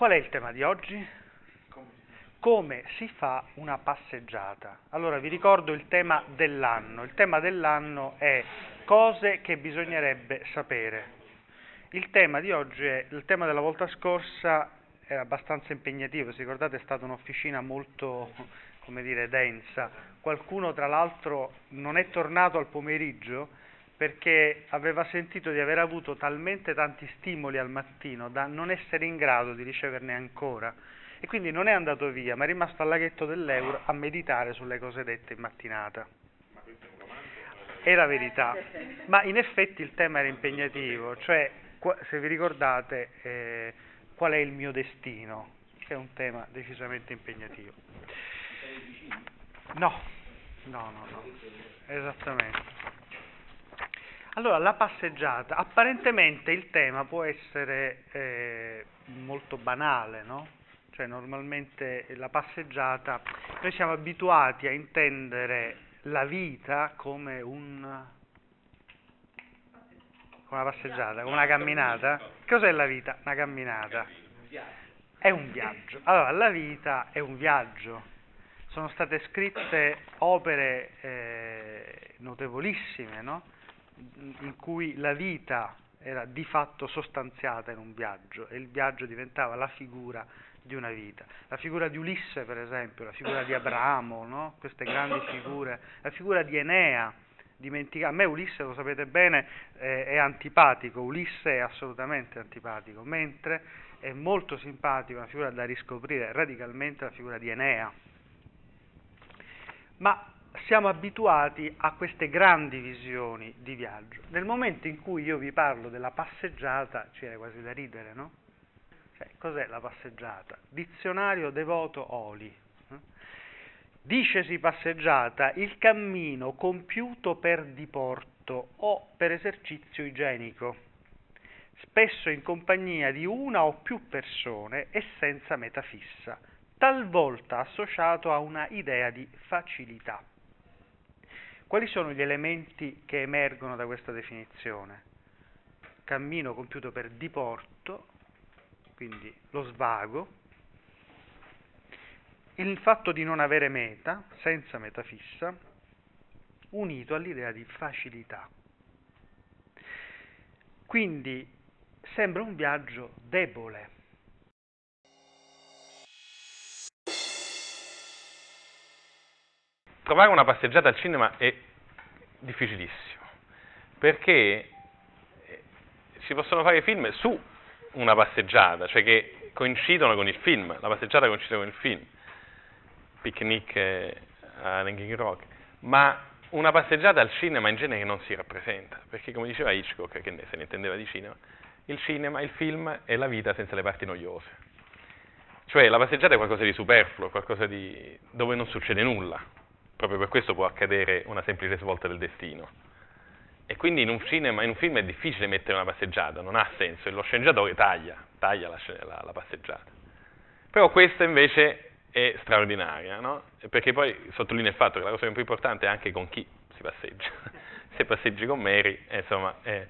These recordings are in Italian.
Qual è il tema di oggi? Come si fa una passeggiata? Allora vi ricordo il tema dell'anno. Il tema dell'anno è cose che bisognerebbe sapere. Il tema di oggi è, il tema della volta scorsa era abbastanza impegnativo, se ricordate è stata un'officina molto, come dire, densa. Qualcuno tra l'altro non è tornato al pomeriggio perché aveva sentito di aver avuto talmente tanti stimoli al mattino da non essere in grado di riceverne ancora e quindi non è andato via, ma è rimasto al laghetto dell'Euro a meditare sulle cose dette in mattinata. È la verità, ma in effetti il tema era impegnativo, cioè se vi ricordate eh, qual è il mio destino, è un tema decisamente impegnativo. No, no, no, no, esattamente. Allora, la passeggiata, apparentemente il tema può essere eh, molto banale, no? Cioè, normalmente la passeggiata, noi siamo abituati a intendere la vita come un, una passeggiata, come una camminata. Cos'è la vita? Una camminata. È un viaggio. Allora, la vita è un viaggio. Sono state scritte opere eh, notevolissime, no? In cui la vita era di fatto sostanziata in un viaggio e il viaggio diventava la figura di una vita. La figura di Ulisse, per esempio, la figura di Abramo, no? queste grandi figure, la figura di Enea, dimentica- a me Ulisse, lo sapete bene, eh, è antipatico, Ulisse è assolutamente antipatico, mentre è molto simpatico, una figura da riscoprire radicalmente, la figura di Enea. Ma siamo abituati a queste grandi visioni di viaggio. Nel momento in cui io vi parlo della passeggiata, ci viene quasi da ridere, no? Cioè, cos'è la passeggiata? Dizionario devoto Oli. Dicesi passeggiata il cammino compiuto per diporto o per esercizio igienico, spesso in compagnia di una o più persone e senza meta fissa, talvolta associato a una idea di facilità. Quali sono gli elementi che emergono da questa definizione? Cammino compiuto per diporto, quindi lo svago, il fatto di non avere meta, senza meta fissa, unito all'idea di facilità. Quindi sembra un viaggio debole, trovare una passeggiata al cinema è difficilissimo, perché eh, si possono fare film su una passeggiata, cioè che coincidono con il film, la passeggiata coincide con il film, picnic eh, a Ranking Rock, ma una passeggiata al cinema in genere non si rappresenta, perché come diceva Hitchcock, che se ne intendeva di cinema, il cinema, il film è la vita senza le parti noiose. Cioè la passeggiata è qualcosa di superfluo, qualcosa di, dove non succede nulla, proprio per questo può accadere una semplice svolta del destino. E quindi in un, cinema, in un film è difficile mettere una passeggiata, non ha senso, e lo sceneggiatore taglia, taglia la, la, la passeggiata. Però questa invece è straordinaria, no? perché poi sottolineo il fatto che la cosa più importante è anche con chi si passeggia. Se passeggi con Mary, insomma... Eh.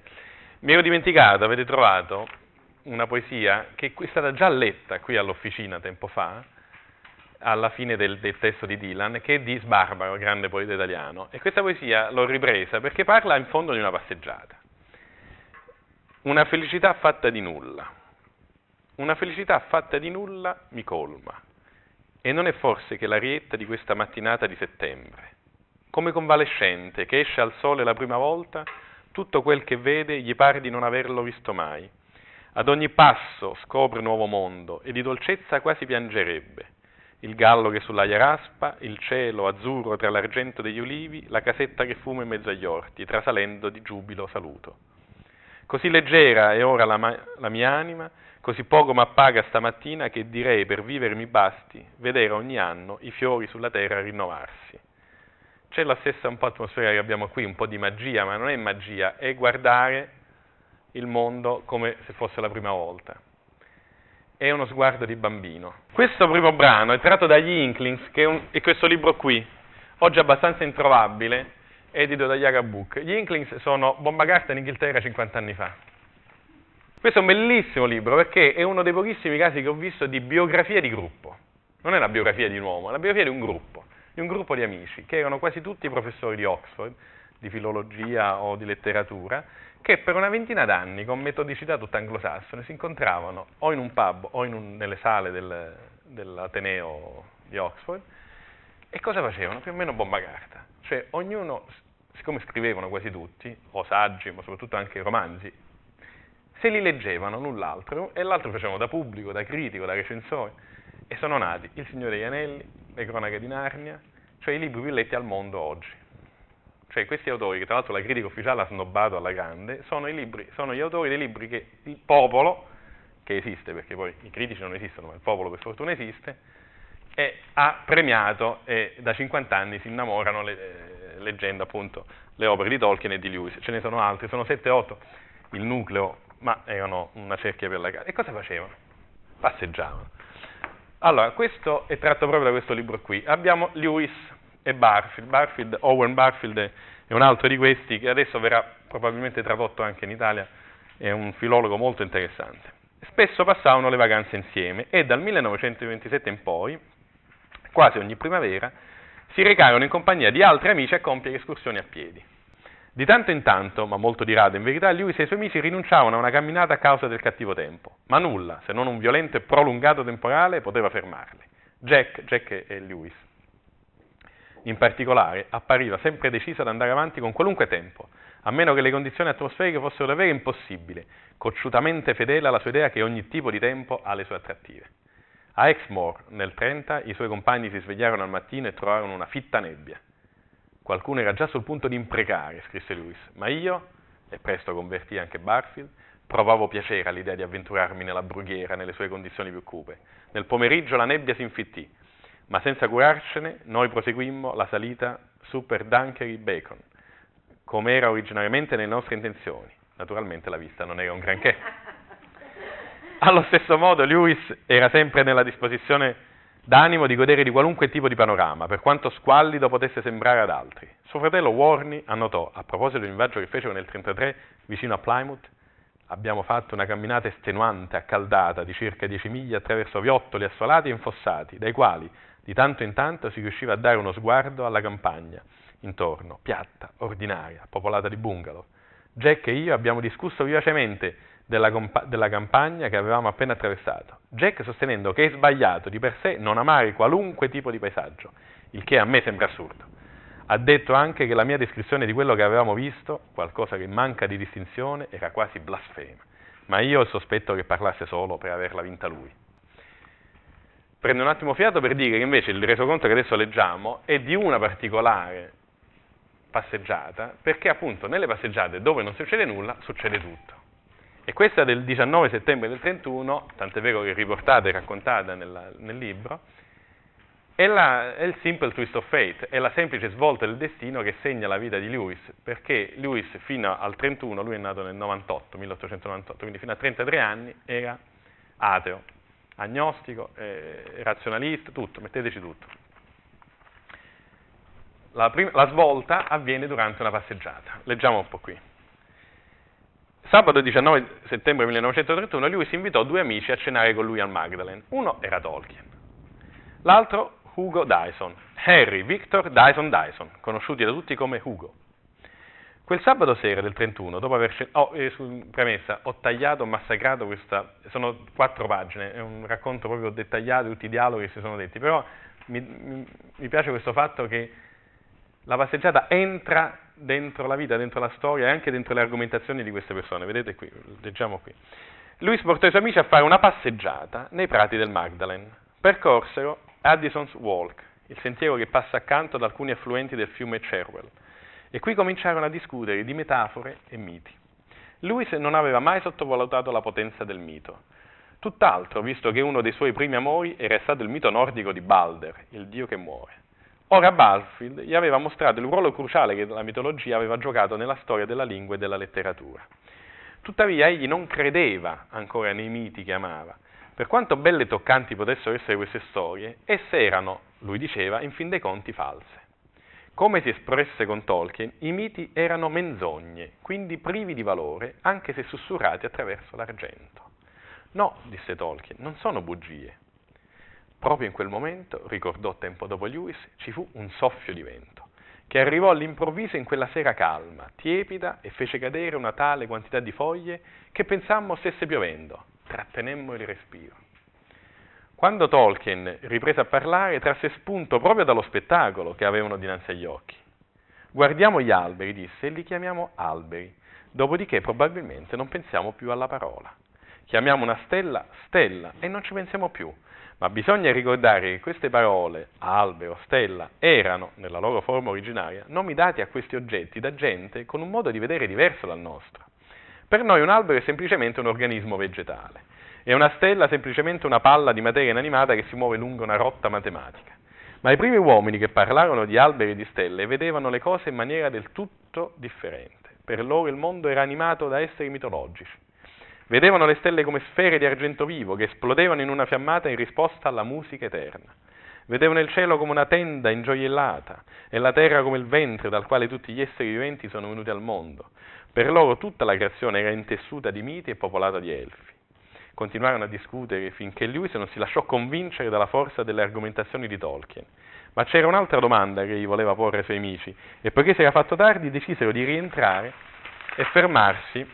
Mi ero dimenticato, avete trovato una poesia che è stata già letta qui all'officina tempo fa, alla fine del, del, testo di Dylan, che è di Sbarbaro, grande poeta italiano. E questa poesia l'ho ripresa perché parla in fondo di una passeggiata. Una felicità fatta di nulla. Una felicità fatta di nulla mi colma. E non è forse che l'arietta di questa mattinata di settembre, come convalescente che esce al sole la prima volta, tutto quel che vede gli pare di non averlo visto mai. Ad ogni passo scopre nuovo mondo e di dolcezza quasi piangerebbe il gallo che sull'aia raspa, il cielo azzurro tra l'argento degli ulivi, la casetta che fuma in mezzo agli orti, trasalendo di giubilo saluto. Così leggera è ora la, la mia anima, così poco m'appaga stamattina che direi per vivere mi basti vedere ogni anno i fiori sulla terra rinnovarsi. C'è la stessa un po' atmosfera che abbiamo qui, un po' di magia, ma non è magia, è guardare il mondo come se fosse la prima volta è uno sguardo di bambino. Questo primo brano è tratto dagli Inklings, che è, un, è questo libro qui, oggi abbastanza introvabile, edito da Yaga Book. Gli Inklings sono Bomba Carta in Inghilterra 50 anni fa. Questo è un bellissimo libro perché è uno dei pochissimi casi che ho visto di biografia di gruppo. Non è una biografia di un uomo, è la biografia di un gruppo, di un gruppo di amici, che erano quasi tutti professori di Oxford, di filologia o di letteratura, che per una ventina d'anni, con metodicità tutta anglosassone, si incontravano o in un pub o un, nelle sale del, dell'Ateneo di Oxford, e cosa facevano? Più o meno bomba carta. Cioè ognuno, siccome scrivevano quasi tutti, o saggi, ma soprattutto anche romanzi, se li leggevano null'altro, e l'altro facevano da pubblico, da critico, da recensore, e sono nati Il Signore degli Anelli, Le Cronache di Narnia, cioè i libri più letti al mondo oggi. Cioè questi autori, che tra l'altro la critica ufficiale ha snobbato alla grande, sono, libri, sono gli autori dei libri che il popolo, che esiste perché poi i critici non esistono, ma il popolo per fortuna esiste, e ha premiato e da 50 anni si innamorano le, eh, leggendo appunto le opere di Tolkien e di Lewis. Ce ne sono altri, sono 7-8 il nucleo, ma erano una cerchia per la casa. E cosa facevano? Passeggiavano. Allora, questo è tratto proprio da questo libro qui. Abbiamo Lewis e Barfield. Barfield, Owen Barfield è un altro di questi che adesso verrà probabilmente tradotto anche in Italia, è un filologo molto interessante. Spesso passavano le vacanze insieme e dal 1927 in poi, quasi ogni primavera, si recarono in compagnia di altri amici a compiere escursioni a piedi. Di tanto in tanto, ma molto di rado in verità, lui e i suoi amici rinunciavano a una camminata a causa del cattivo tempo, ma nulla, se non un violento e prolungato temporale, poteva fermarli. Jack, Jack e Lewis in particolare, appariva sempre deciso ad andare avanti con qualunque tempo, a meno che le condizioni atmosferiche fossero davvero impossibili, cocciutamente fedele alla sua idea che ogni tipo di tempo ha le sue attrattive. A Exmoor, nel 30, i suoi compagni si svegliarono al mattino e trovarono una fitta nebbia. Qualcuno era già sul punto di imprecare, scrisse Lewis, ma io, e presto convertì anche Barfield, provavo piacere all'idea di avventurarmi nella brughiera nelle sue condizioni più cupe. Nel pomeriggio la nebbia si infittì, ma senza curarcene noi proseguimmo la salita su per Dunkery Bacon, come era originariamente nelle nostre intenzioni. Naturalmente la vista non era un granché. Allo stesso modo Lewis era sempre nella disposizione d'animo di godere di qualunque tipo di panorama, per quanto squallido potesse sembrare ad altri. Suo fratello Warney annotò, a proposito di un viaggio che fecero nel 1933 vicino a Plymouth, abbiamo fatto una camminata estenuante, accaldata, di circa 10 miglia attraverso viottoli assolati e infossati, dai quali di tanto in tanto si riusciva a dare uno sguardo alla campagna, intorno, piatta, ordinaria, popolata di bungalow. Jack e io abbiamo discusso vivacemente della, della, campagna che avevamo appena attraversato. Jack sostenendo che è sbagliato di per sé non amare qualunque tipo di paesaggio, il che a me sembra assurdo. Ha detto anche che la mia descrizione di quello che avevamo visto, qualcosa che manca di distinzione, era quasi blasfema. Ma io ho il sospetto che parlasse solo per averla vinta lui prendo un attimo fiato per dire che invece il resoconto che adesso leggiamo è di una particolare passeggiata, perché appunto nelle passeggiate dove non succede nulla succede tutto. E questa del 19 settembre del 31, tant'è vero che riportata e raccontata nella, nel libro, è, la, è, il simple twist of fate, è la semplice svolta del destino che segna la vita di Lewis, perché Lewis fino al 31, lui è nato nel 98, 1898, quindi fino a 33 anni era ateo, agnostico, eh, razionalista, tutto, metteteci tutto. La, prima, la svolta avviene durante una passeggiata. Leggiamo un po' qui. Sabato 19 settembre 1931 lui si invitò due amici a cenare con lui al Magdalen. Uno era Tolkien, l'altro Hugo Dyson, Harry Victor Dyson Dyson, conosciuti da tutti come Hugo. Quel sabato sera del 31, dopo aver oh, eh, premessa, ho tagliato, massacrato questa, sono quattro pagine, è un racconto proprio dettagliato, tutti i dialoghi che si sono detti, però mi, mi, mi piace questo fatto che la passeggiata entra dentro la vita, dentro la storia e anche dentro le argomentazioni di queste persone, vedete qui, leggiamo qui. Lui portò i suoi amici a fare una passeggiata nei prati del Magdalen, percorsero Addison's Walk, il sentiero che passa accanto ad alcuni affluenti del fiume Cherwell, e qui cominciarono a discutere di metafore e miti. Lewis non aveva mai sottovalutato la potenza del mito. Tutt'altro, visto che uno dei suoi primi amori era stato il mito nordico di Balder, il dio che muore. Ora Balfield gli aveva mostrato il ruolo cruciale che la mitologia aveva giocato nella storia della lingua e della letteratura. Tuttavia egli non credeva ancora nei miti che amava. Per quanto belle e toccanti potessero essere queste storie, esse erano, lui diceva, in fin dei conti false. Come si espresse con Tolkien, i miti erano menzogne, quindi privi di valore, anche se sussurrati attraverso l'argento. No, disse Tolkien, non sono bugie. Proprio in quel momento, ricordò tempo dopo Lewis, ci fu un soffio di vento, che arrivò all'improvviso in quella sera calma, tiepida, e fece cadere una tale quantità di foglie che pensammo stesse piovendo. Trattenemmo il respiro. Quando Tolkien riprese a parlare, trasse spunto proprio dallo spettacolo che avevano dinanzi agli occhi. Guardiamo gli alberi, disse, e li chiamiamo alberi, dopodiché probabilmente non pensiamo più alla parola. Chiamiamo una stella stella e non ci pensiamo più, ma bisogna ricordare che queste parole, albero, stella, erano, nella loro forma originaria, nomi dati a questi oggetti da gente con un modo di vedere diverso dal nostro. Per noi un albero è semplicemente un organismo vegetale e una stella semplicemente una palla di materia inanimata che si muove lungo una rotta matematica. Ma i primi uomini che parlarono di alberi e di stelle vedevano le cose in maniera del tutto differente. Per loro il mondo era animato da esseri mitologici. Vedevano le stelle come sfere di argento vivo che esplodevano in una fiammata in risposta alla musica eterna. Vedevano il cielo come una tenda ingioiellata e la terra come il ventre dal quale tutti gli esseri viventi sono venuti al mondo. Per loro tutta la creazione era intessuta di miti e popolata di elfi continuarono a discutere finché Lewis non si lasciò convincere dalla forza delle argomentazioni di Tolkien. Ma c'era un'altra domanda che gli voleva porre ai suoi amici e poiché si era fatto tardi decisero di rientrare e fermarsi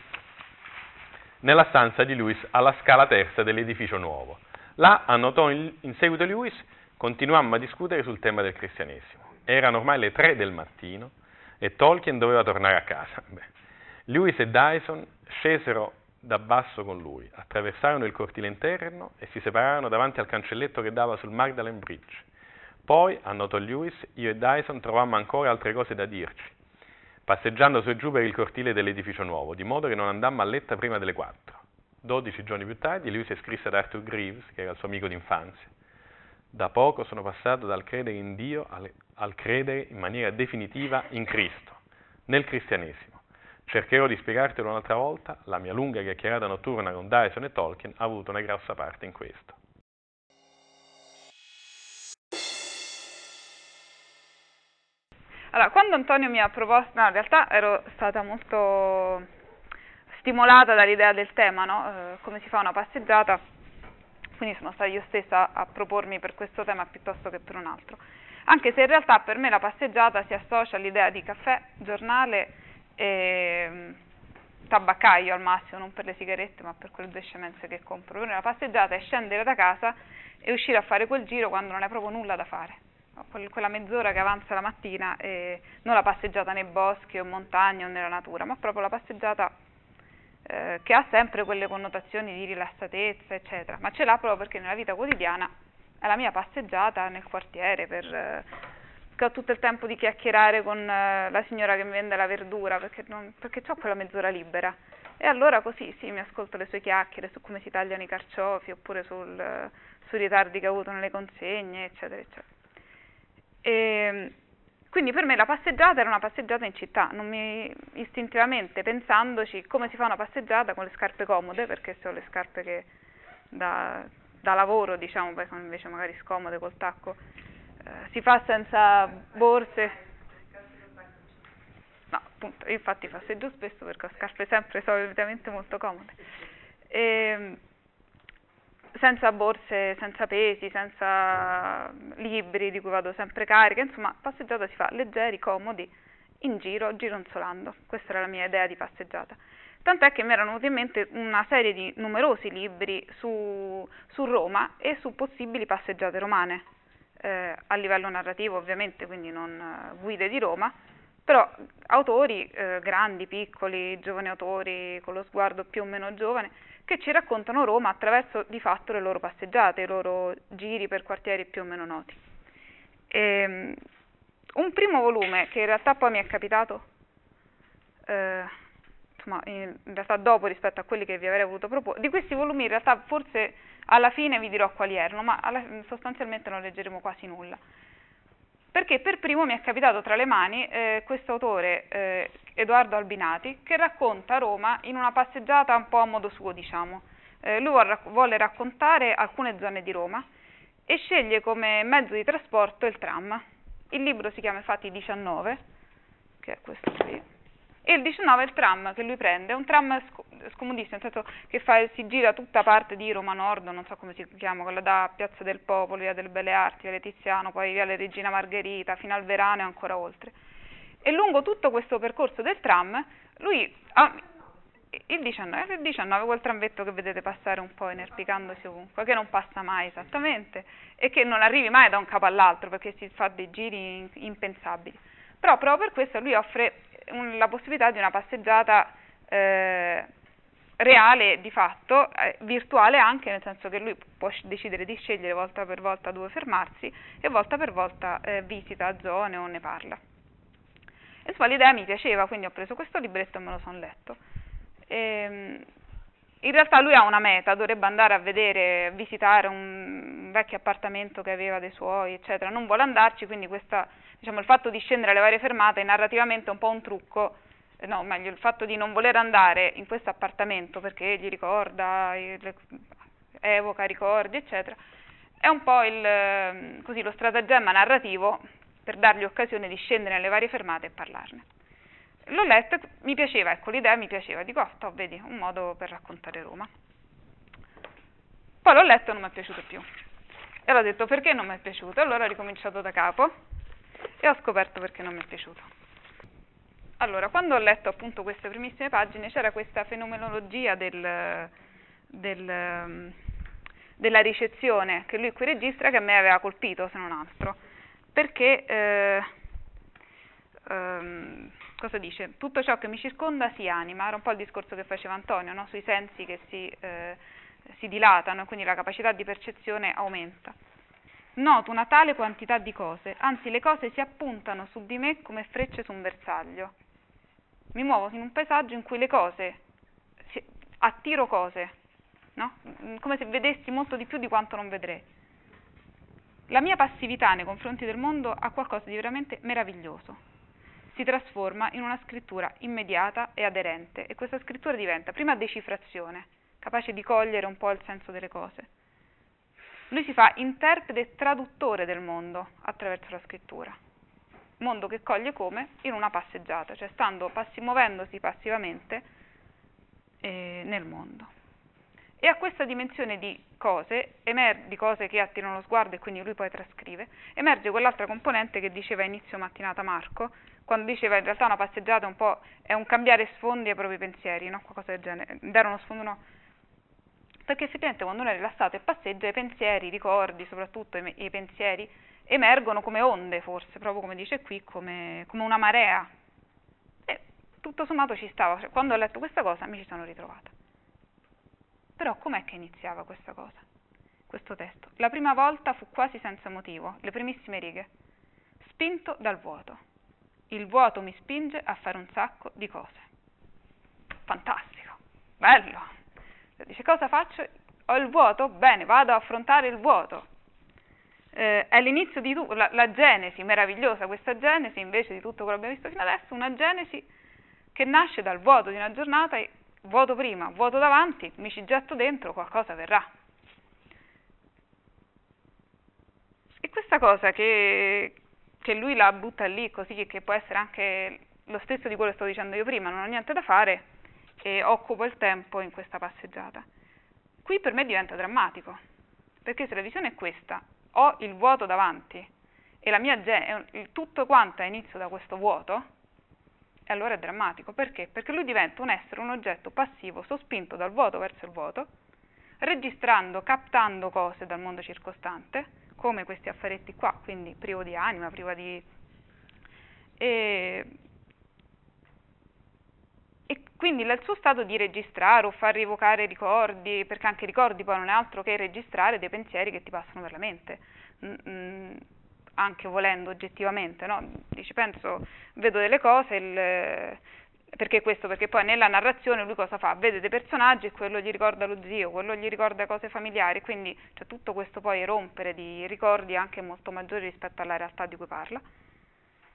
nella stanza di Lewis alla scala terza dell'edificio nuovo. Là, annotò in, in seguito Lewis, continuammo a discutere sul tema del cristianesimo. Erano ormai le tre del mattino e Tolkien doveva tornare a casa. Beh, Lewis e Dyson scesero da basso con lui, attraversarono il cortile interno e si separarono davanti al cancelletto che dava sul Magdalen Bridge. Poi, annotò Lewis, io e Dyson trovammo ancora altre cose da dirci, passeggiando su e giù per il cortile dell'edificio nuovo, di modo che non andammo a letto prima delle quattro. Dodici giorni più tardi, Lewis scrisse ad Arthur Greaves, che era il suo amico d'infanzia. Da poco sono passato dal credere in Dio al, al credere in maniera definitiva in Cristo, nel cristianesimo. Cercherò di spiegartelo un'altra volta, la mia lunga chiacchierata notturna con Dyson e Tolkien ha avuto una grossa parte in questo. Allora, quando Antonio mi ha proposto, no, in realtà ero stata molto stimolata dall'idea del tema, no? eh, come si fa una passeggiata, quindi sono stata io stessa a propormi per questo tema piuttosto che per un altro. Anche se in realtà per me la passeggiata si associa all'idea di caffè, giornale e tabaccaio al massimo, non per le sigarette ma per quelle due scemenze che compro. Per una passeggiata è scendere da casa e uscire a fare quel giro quando non hai proprio nulla da fare. Quella mezz'ora che avanza la mattina, e non la passeggiata nei boschi o in montagna o nella natura, ma proprio la passeggiata eh, che ha sempre quelle connotazioni di rilassatezza, eccetera, ma ce l'ha proprio perché nella vita quotidiana è la mia passeggiata nel quartiere per eh, che ho tutto il tempo di chiacchierare con uh, la signora che mi vende la verdura perché, non, perché ho quella mezz'ora libera. E allora così sì, mi ascolto le sue chiacchiere su come si tagliano i carciofi oppure sul, sui ritardi che ha avuto nelle consegne, eccetera, eccetera. E, ehm, quindi per me la passeggiata era una passeggiata in città, non mi, istintivamente pensandoci come si fa una passeggiata con le scarpe comode, perché se ho le scarpe che da, da lavoro, diciamo, poi sono invece magari scomode col tacco, eh, si fa senza borse. No, appunto, io infatti passeggio spesso perché ho scarpe sempre solitamente molto comode. E, ehm, senza borse, senza pesi, senza libri di cui vado sempre carica, insomma, passeggiata si fa leggeri, comodi, in giro, gironzolando. Questa era la mia idea di passeggiata. Tant'è che mi erano venuti in mente una serie di numerosi libri su, su Roma e su possibili passeggiate romane eh, a livello narrativo ovviamente, quindi non eh, guide di Roma, però autori eh, grandi, piccoli, giovani autori con lo sguardo più o meno giovane, che ci raccontano Roma attraverso di fatto le loro passeggiate, i loro giri per quartieri più o meno noti. E, ehm, un primo volume che in realtà poi mi è capitato, eh, insomma, in realtà dopo rispetto a quelli che vi avrei voluto proporre, di questi volumi in realtà forse alla fine vi dirò quali erano, ma alla, sostanzialmente non leggeremo quasi nulla. Perché per primo mi è capitato tra le mani eh, questo autore, eh, Edoardo Albinati, che racconta Roma in una passeggiata un po' a modo suo, diciamo. Eh, lui vuole raccontare alcune zone di Roma e sceglie come mezzo di trasporto il tram. Il libro si chiama infatti 19, che è questo qui, e il 19 è il tram che lui prende, è un tram scomodissimo, nel senso che fa, si gira tutta parte di Roma Nord, non so come si chiama, quella da Piazza del Popolo, via delle Belle Arti, via Tiziano, poi via Regina Margherita, fino al Verano e ancora oltre. E lungo tutto questo percorso del tram, lui ha il 19, il 19 quel tramvetto che vedete passare un po' inerpicandosi ovunque, che non passa mai esattamente e che non arrivi mai da un capo all'altro perché si fa dei giri impensabili. Però proprio per questo lui offre un, la possibilità di una passeggiata eh, reale di fatto, eh, virtuale anche, nel senso che lui può decidere di scegliere volta per volta dove fermarsi e volta per volta eh, visita zone o ne parla. Insomma l'idea mi piaceva, quindi ho preso questo libretto e me lo sono letto. E, ehm, in realtà lui ha una meta, dovrebbe andare a vedere, visitare un vecchio appartamento che aveva dei suoi, eccetera. Non vuole andarci, quindi questa diciamo, il fatto di scendere alle varie fermate narrativamente è un po' un trucco, eh, no, meglio, il fatto di non voler andare in questo appartamento perché gli ricorda, evoca ricordi, eccetera, è un po' il, ehm, così, lo stratagemma narrativo per dargli occasione di scendere nelle varie fermate e parlarne. L'ho letto mi piaceva, ecco, l'idea mi piaceva, dico, oh, sto, vedi, un modo per raccontare Roma. Poi l'ho letto e non mi è piaciuto più. E allora ho detto, perché non mi è piaciuto? Allora ho ricominciato da capo e ho scoperto perché non mi è piaciuto. Allora, quando ho letto appunto queste primissime pagine c'era questa fenomenologia del, del, della ricezione che lui qui registra che a me aveva colpito, se non altro, perché, eh, ehm, cosa dice? Tutto ciò che mi circonda si anima, era un po' il discorso che faceva Antonio, no? sui sensi che si, eh, si dilatano, quindi la capacità di percezione aumenta. Noto una tale quantità di cose, anzi le cose si appuntano su di me come frecce su un bersaglio. Mi muovo in un paesaggio in cui le cose, attiro cose, no? come se vedessi molto di più di quanto non vedrei. La mia passività nei confronti del mondo ha qualcosa di veramente meraviglioso. Si trasforma in una scrittura immediata e aderente e questa scrittura diventa prima decifrazione, capace di cogliere un po' il senso delle cose lui si fa interprete e traduttore del mondo attraverso la scrittura. Mondo che coglie come? In una passeggiata, cioè stando passi, muovendosi passivamente eh, nel mondo. E a questa dimensione di cose, emer- di cose che attirano lo sguardo e quindi lui poi trascrive, emerge quell'altra componente che diceva inizio mattinata Marco, quando diceva in realtà una passeggiata un po' è un cambiare sfondi ai propri pensieri, no? qualcosa del genere, dare uno sfondo no, perché effettivamente quando uno è rilassato e passeggia i pensieri, i ricordi, soprattutto i, i pensieri, emergono come onde forse, proprio come dice qui, come, come una marea. E tutto sommato ci stava, cioè, quando ho letto questa cosa mi ci sono ritrovata. Però com'è che iniziava questa cosa, questo testo? La prima volta fu quasi senza motivo, le primissime righe, spinto dal vuoto. Il vuoto mi spinge a fare un sacco di cose. Fantastico, bello, Dice cosa faccio? Ho il vuoto? Bene, vado a affrontare il vuoto. Eh, è l'inizio di tutto, la, la, genesi meravigliosa, questa genesi invece di tutto quello che abbiamo visto fino adesso, una genesi che nasce dal vuoto di una giornata, vuoto prima, vuoto davanti, mi ci getto dentro, qualcosa verrà. E questa cosa che, che lui la butta lì così, che può essere anche lo stesso di quello che sto dicendo io prima, non ho niente da fare, e occupo il tempo in questa passeggiata. Qui per me diventa drammatico, perché se la visione è questa, ho il vuoto davanti e la mia gen- tutto quanto è inizio da questo vuoto, e allora è drammatico. Perché? Perché lui diventa un essere, un oggetto passivo, sospinto dal vuoto verso il vuoto, registrando, captando cose dal mondo circostante, come questi affaretti qua, quindi privo di anima, privo di... E e quindi il suo stato di registrare o far rievocare ricordi, perché anche ricordi poi non è altro che registrare dei pensieri che ti passano per la mente, mm, anche volendo oggettivamente, no? Dici, penso, vedo delle cose, il, perché questo? Perché poi nella narrazione lui cosa fa? Vede dei personaggi e quello gli ricorda lo zio, quello gli ricorda cose familiari, quindi c'è tutto questo poi rompere di ricordi anche molto maggiori rispetto alla realtà di cui parla.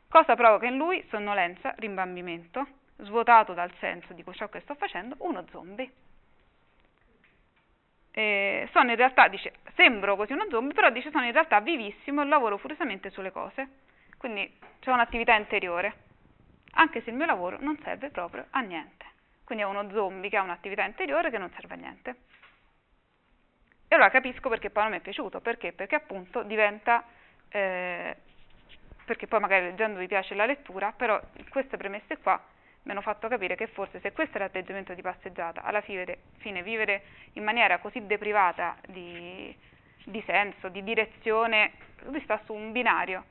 Cosa provoca in lui? Sonnolenza, rimbambimento, svuotato dal senso di ciò che sto facendo, uno zombie. E sono in realtà, dice, sembro così uno zombie, però dice sono in realtà vivissimo e lavoro furiosamente sulle cose. Quindi c'è un'attività interiore, anche se il mio lavoro non serve proprio a niente. Quindi è uno zombie che ha un'attività interiore che non serve a niente. E allora capisco perché poi non mi è piaciuto, perché? Perché appunto diventa, eh, perché poi magari leggendo vi piace la lettura, però queste premesse qua mi hanno fatto capire che forse se questo è l'atteggiamento di passeggiata, alla fine, vivere in maniera così deprivata di, di senso, di direzione, lui sta su un binario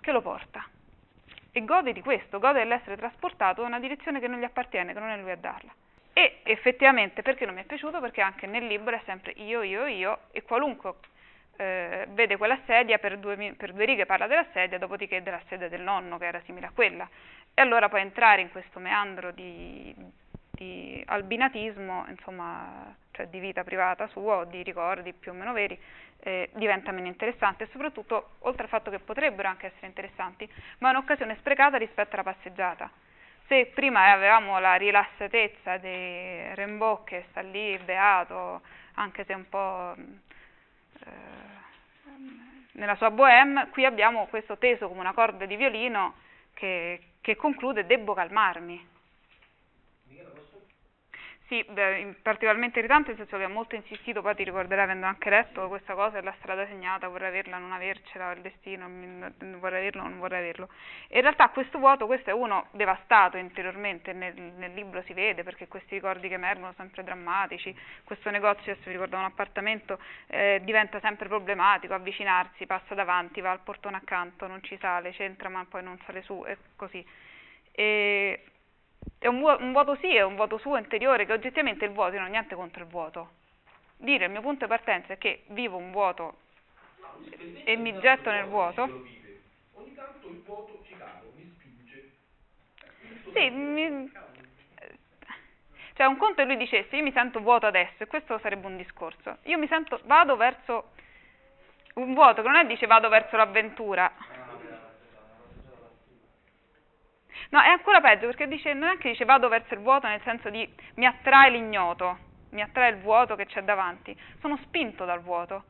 che lo porta e gode di questo, gode dell'essere trasportato in una direzione che non gli appartiene, che non è lui a darla. E effettivamente perché non mi è piaciuto? Perché anche nel libro è sempre io, io, io e qualunque eh, vede quella sedia per due, per due, righe parla della sedia, dopodiché della sedia del nonno che era simile a quella. E allora poi entrare in questo meandro di, di albinatismo, insomma, cioè di vita privata sua o di ricordi più o meno veri, eh, diventa meno interessante e soprattutto, oltre al fatto che potrebbero anche essere interessanti, ma è un'occasione sprecata rispetto alla passeggiata. Se prima avevamo la rilassatezza di Rimbaud che sta lì beato, anche se un po' eh, nella sua bohème, qui abbiamo questo teso come una corda di violino che, che conclude debbo calmarmi. Sì, beh, particolarmente irritante nel senso che ha molto insistito, poi ti ricorderai avendo anche letto questa cosa è la strada segnata, vorrei averla, non avercela, il destino, vorrei averlo, non vorrei averlo. E in realtà questo vuoto, questo è uno devastato interiormente, nel, nel libro si vede perché questi ricordi che emergono sempre drammatici, questo negozio, adesso vi ricordo un appartamento, eh, diventa sempre problematico, avvicinarsi, passa davanti, va al portone accanto, non ci sale, c'entra ma poi non sale su e così. E è un, vu- un vuoto sì, è un vuoto suo interiore, che oggettivamente il vuoto, io non ho niente contro il vuoto. Dire il mio punto di partenza è che vivo un vuoto e mi getto nel vuoto. Ogni tanto il vuoto ci cado, mi spinge. Sì, mi... cioè un conto è lui dicesse io mi sento vuoto adesso e questo sarebbe un discorso. Io mi sento, vado verso un vuoto che non è dice vado verso l'avventura, No, è ancora peggio perché dice, non è che dice vado verso il vuoto nel senso di mi attrae l'ignoto, mi attrae il vuoto che c'è davanti, sono spinto dal vuoto.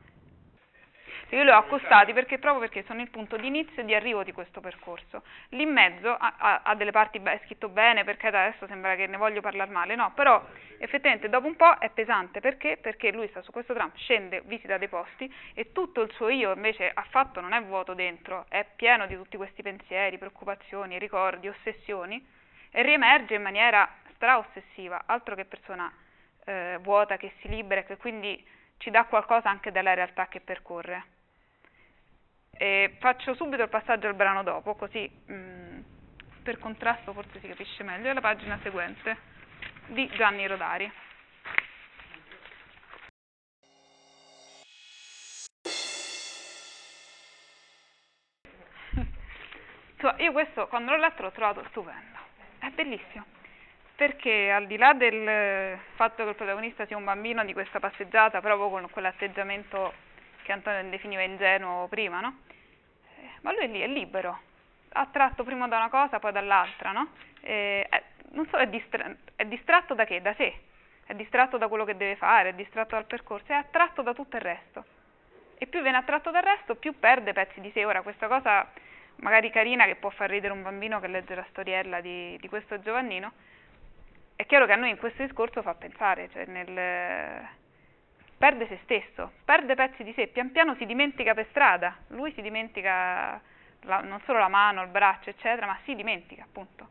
Io li ho accostati perché, proprio perché sono il punto di inizio e di arrivo di questo percorso. Lì in mezzo ha, ha, delle parti è scritto bene, perché adesso sembra che ne voglio parlare male, no, però effettivamente dopo un po' è pesante, perché? Perché lui sta su questo tram, scende, visita dei posti e tutto il suo io invece affatto non è vuoto dentro, è pieno di tutti questi pensieri, preoccupazioni, ricordi, ossessioni e riemerge in maniera stra-ossessiva, altro che persona eh, vuota che si libera e che quindi ci dà qualcosa anche dalla realtà che percorre. E faccio subito il passaggio al brano dopo, così mh, mm, per contrasto forse si capisce meglio, è la pagina seguente di Gianni Rodari. Io questo quando l'ho letto l'ho trovato stupendo, è bellissimo, perché al di là del fatto che il protagonista sia un bambino di questa passeggiata, proprio con quell'atteggiamento che Antonio definiva ingenuo prima, no? Eh, ma lui è lì, è libero, attratto prima da una cosa, poi dall'altra, no? Eh, non so, è, distra- è distratto da che? Da sé, è distratto da quello che deve fare, è distratto dal percorso, è attratto da tutto il resto. E più viene attratto dal resto, più perde pezzi di sé. Ora, questa cosa magari carina che può far ridere un bambino che legge la storiella di, di questo Giovannino, è chiaro che a noi in questo discorso fa pensare, cioè nel perde se stesso, perde pezzi di sé, pian piano si dimentica per strada, lui si dimentica la, non solo la mano, il braccio, eccetera, ma si dimentica appunto.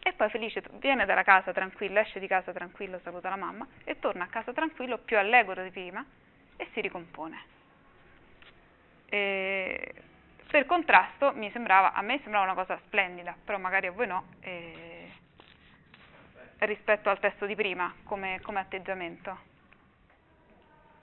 E poi felice viene dalla casa tranquillo, esce di casa tranquillo, saluta la mamma e torna a casa tranquillo, più allegro di prima e si ricompone. E per contrasto mi sembrava, a me sembrava una cosa splendida, però magari a voi no, rispetto al testo di prima come, come atteggiamento.